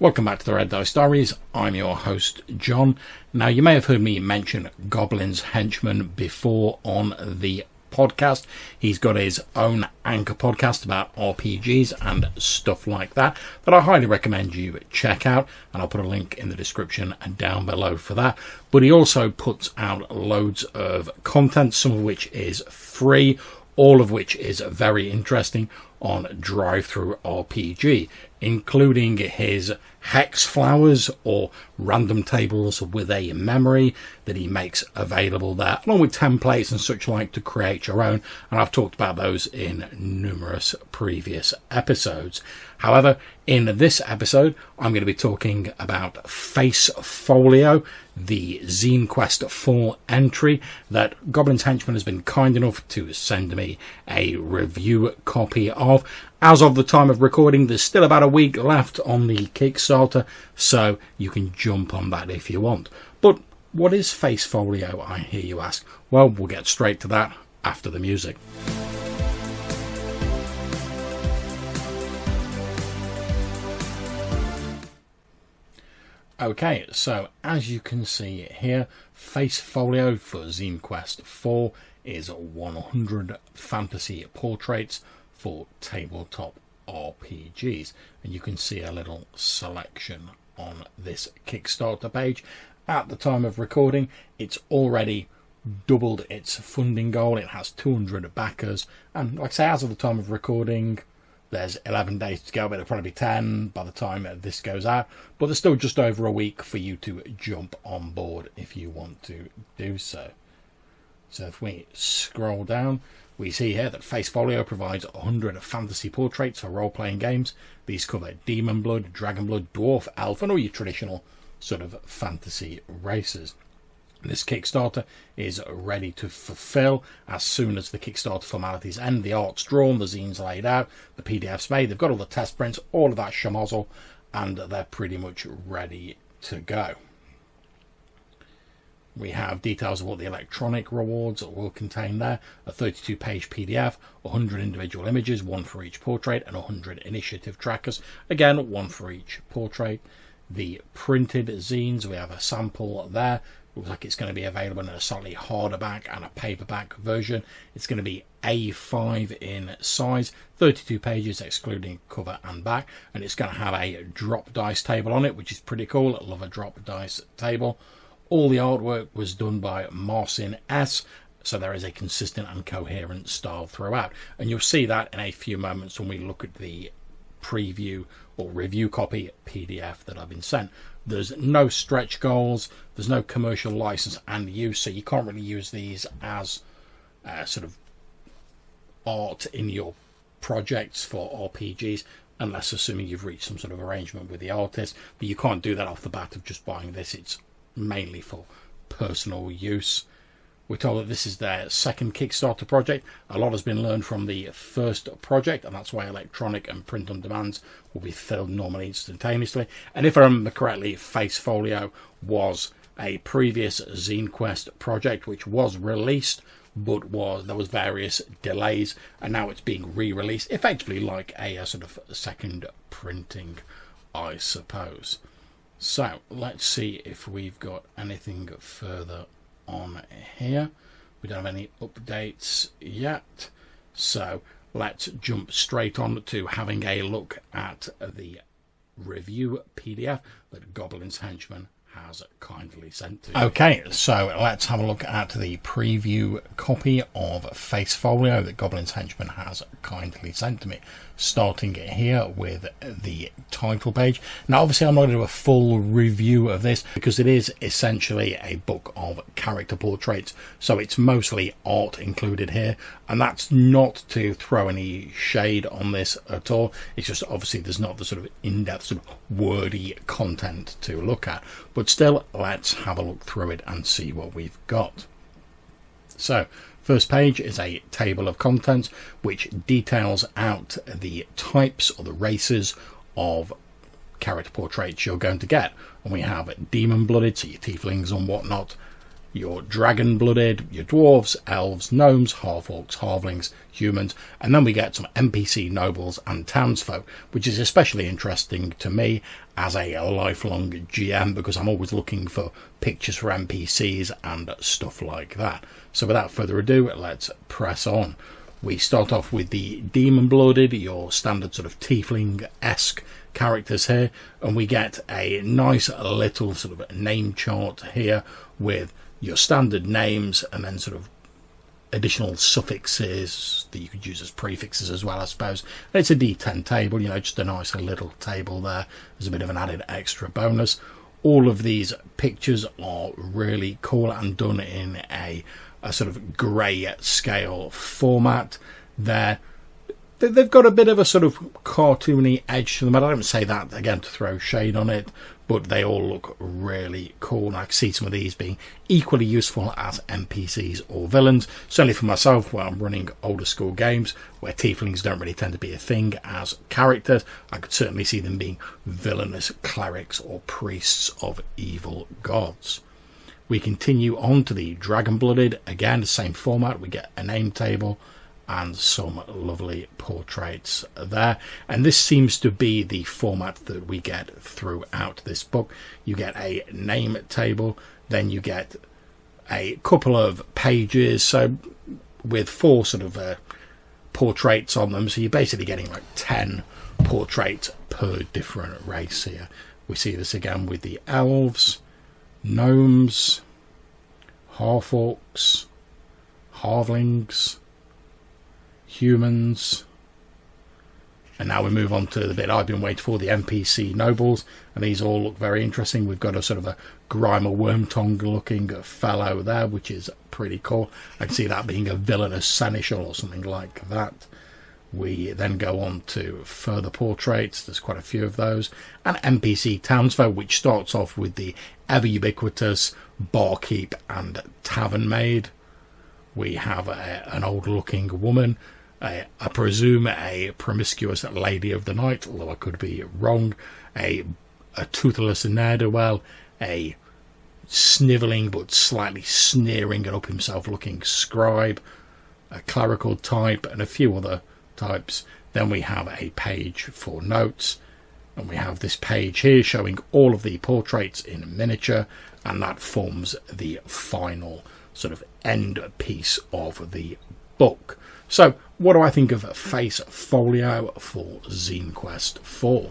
Welcome back to the Red Dice Diaries. I'm your host, John. Now, you may have heard me mention Goblin's Henchman before on the podcast. He's got his own anchor podcast about RPGs and stuff like that that I highly recommend you check out. And I'll put a link in the description and down below for that. But he also puts out loads of content, some of which is free, all of which is very interesting on DriveThruRPG, including his hex flowers or random tables with a memory that he makes available there, along with templates and such like to create your own. And I've talked about those in numerous previous episodes. However, in this episode, I'm going to be talking about Face Folio, the Zine Quest 4 entry that Goblin's Henchman has been kind enough to send me a review copy of. As of the time of recording, there's still about a week left on the Kickstarter, so you can jump on that if you want. But what is Face Folio, I hear you ask? Well, we'll get straight to that after the music. Okay, so as you can see here, Face Folio for Zine Quest 4 is 100 fantasy portraits for tabletop RPGs. And you can see a little selection on this Kickstarter page. At the time of recording, it's already doubled its funding goal. It has 200 backers. And like I say, as of the time of recording, there's 11 days to go, but it'll probably be 10 by the time this goes out. But there's still just over a week for you to jump on board if you want to do so. So if we scroll down, we see here that Face Folio provides 100 fantasy portraits for role playing games. These cover demon blood, dragon blood, dwarf, elf, and all your traditional sort of fantasy races. This Kickstarter is ready to fulfill as soon as the Kickstarter formalities end. The art's drawn, the zine's laid out, the PDF's made, they've got all the test prints, all of that schmozzle, and they're pretty much ready to go. We have details of what the electronic rewards will contain there a 32 page PDF, 100 individual images, one for each portrait, and 100 initiative trackers. Again, one for each portrait. The printed zines, we have a sample there. Looks like it's going to be available in a slightly hardback and a paperback version. It's going to be A5 in size, 32 pages excluding cover and back, and it's going to have a drop dice table on it, which is pretty cool. I love a drop dice table. All the artwork was done by Marcin S. So there is a consistent and coherent style throughout. And you'll see that in a few moments when we look at the preview or review copy PDF that I've been sent. There's no stretch goals, there's no commercial license and use, so you can't really use these as uh, sort of art in your projects for RPGs unless assuming you've reached some sort of arrangement with the artist. But you can't do that off the bat of just buying this. It's mainly for personal use. We're told that this is their second Kickstarter project. A lot has been learned from the first project, and that's why electronic and print on demands will be filled normally instantaneously. And if I remember correctly, Face Folio was a previous Zine Quest project which was released, but was there was various delays, and now it's being re-released, effectively like a, a sort of second printing, I suppose. So let's see if we've got anything further on here. We don't have any updates yet. So let's jump straight on to having a look at the review PDF that Goblin's Henchman has kindly sent to. Okay, so let's have a look at the preview copy of Face Folio that Goblin's Henchman has kindly sent to me. Starting here with the title page. Now, obviously, I'm not going to do a full review of this because it is essentially a book of character portraits, so it's mostly art included here, and that's not to throw any shade on this at all. It's just obviously there's not the sort of in depth, sort of wordy content to look at, but still, let's have a look through it and see what we've got. So, first page is a table of contents which details out the types or the races of character portraits you're going to get. And we have demon blooded, so your tieflings and whatnot, your dragon blooded, your dwarves, elves, gnomes, half orcs, halflings, humans, and then we get some NPC nobles and townsfolk, which is especially interesting to me as a lifelong GM because I'm always looking for pictures for NPCs and stuff like that. So without further ado, let's press on. We start off with the demon blooded, your standard sort of tiefling esque characters here, and we get a nice little sort of name chart here with your standard names and then sort of additional suffixes that you could use as prefixes as well, I suppose. It's a D10 table, you know, just a nice little table there. There's a bit of an added extra bonus. All of these pictures are really cool and done in a, a sort of grey scale format. They're they've got a bit of a sort of cartoony edge to them. I don't say that again to throw shade on it, but they all look really cool. And I can see some of these being equally useful as NPCs or villains. Certainly for myself, where I'm running older school games where tieflings don't really tend to be a thing as characters, I could certainly see them being villainous clerics or priests of evil gods. We continue on to the Dragon Blooded. Again, the same format. We get a name table and some lovely portraits there. And this seems to be the format that we get throughout this book. You get a name table, then you get a couple of pages, so with four sort of uh, portraits on them. So you're basically getting like 10 portraits per different race here. We see this again with the elves, gnomes, half orcs, halflings humans. And now we move on to the bit I've been waiting for, the NPC nobles. And these all look very interesting. We've got a sort of a Grima Wormtongue looking fellow there, which is pretty cool. I can see that being a villainous seneschal or something like that. We then go on to further portraits. There's quite a few of those. And NPC townsfolk, which starts off with the ever ubiquitous barkeep and tavern maid. We have a, an old looking woman I presume a promiscuous lady of the night, although I could be wrong, a, a toothless ne'er-do-well, a snivelling but slightly sneering and up himself looking scribe, a clerical type, and a few other types. Then we have a page for notes, and we have this page here showing all of the portraits in miniature, and that forms the final sort of end piece of the book. So, what do I think of Face Folio for Zine Quest 4?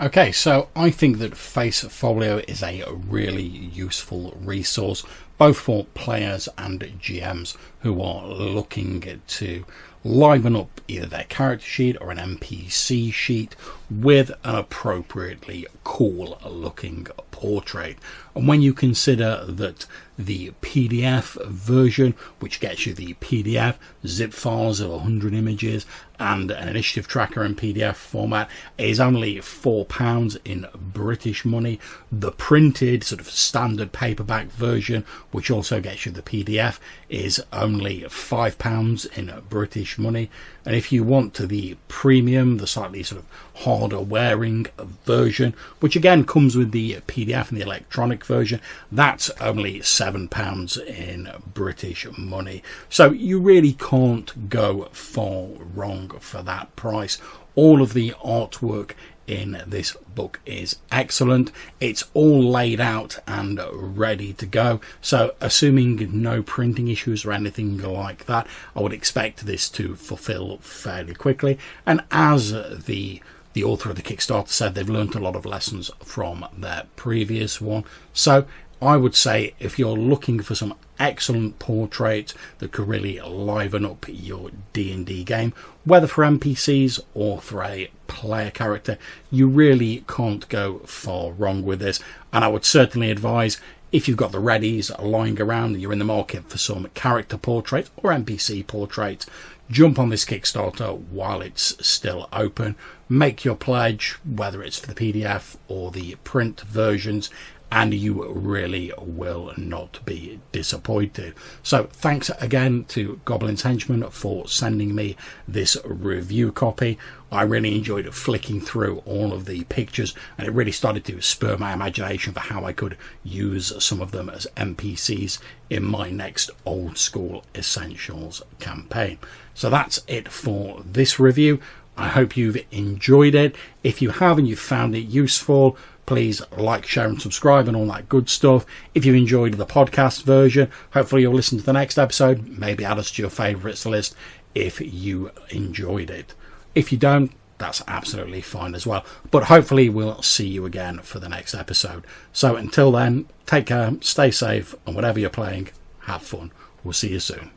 Okay, so I think that Face Folio is a really useful resource both for players and GMs who are looking to liven up either their character sheet or an NPC sheet with an appropriately cool looking portrait. And when you consider that the PDF version, which gets you the PDF zip files of 100 images and an initiative tracker in PDF format, is only £4 in British money. The printed, sort of standard paperback version, which also gets you the PDF, is only £5 in British money. And if you want to the premium, the slightly sort of harder wearing version, which again comes with the PDF and the electronic version, that's only £7 in British money. So you really can't go far wrong for that price. All of the artwork in this book is excellent. It's all laid out and ready to go. So, assuming no printing issues or anything like that, I would expect this to fulfill fairly quickly. And as the the author of the Kickstarter said, they've learned a lot of lessons from their previous one. So, I would say if you're looking for some excellent portraits that could really liven up your D&D game, whether for NPCs or for a player character, you really can't go far wrong with this. And I would certainly advise if you've got the readies lying around, and you're in the market for some character portraits or NPC portraits, jump on this Kickstarter while it's still open. Make your pledge, whether it's for the PDF or the print versions, and you really will not be disappointed. So, thanks again to Goblin's Henchman for sending me this review copy. I really enjoyed flicking through all of the pictures, and it really started to spur my imagination for how I could use some of them as NPCs in my next old school Essentials campaign. So, that's it for this review. I hope you've enjoyed it. If you have and you've found it useful, please like, share, and subscribe and all that good stuff. If you enjoyed the podcast version, hopefully you'll listen to the next episode. Maybe add us to your favourites list if you enjoyed it. If you don't, that's absolutely fine as well. But hopefully, we'll see you again for the next episode. So until then, take care, stay safe, and whatever you're playing, have fun. We'll see you soon.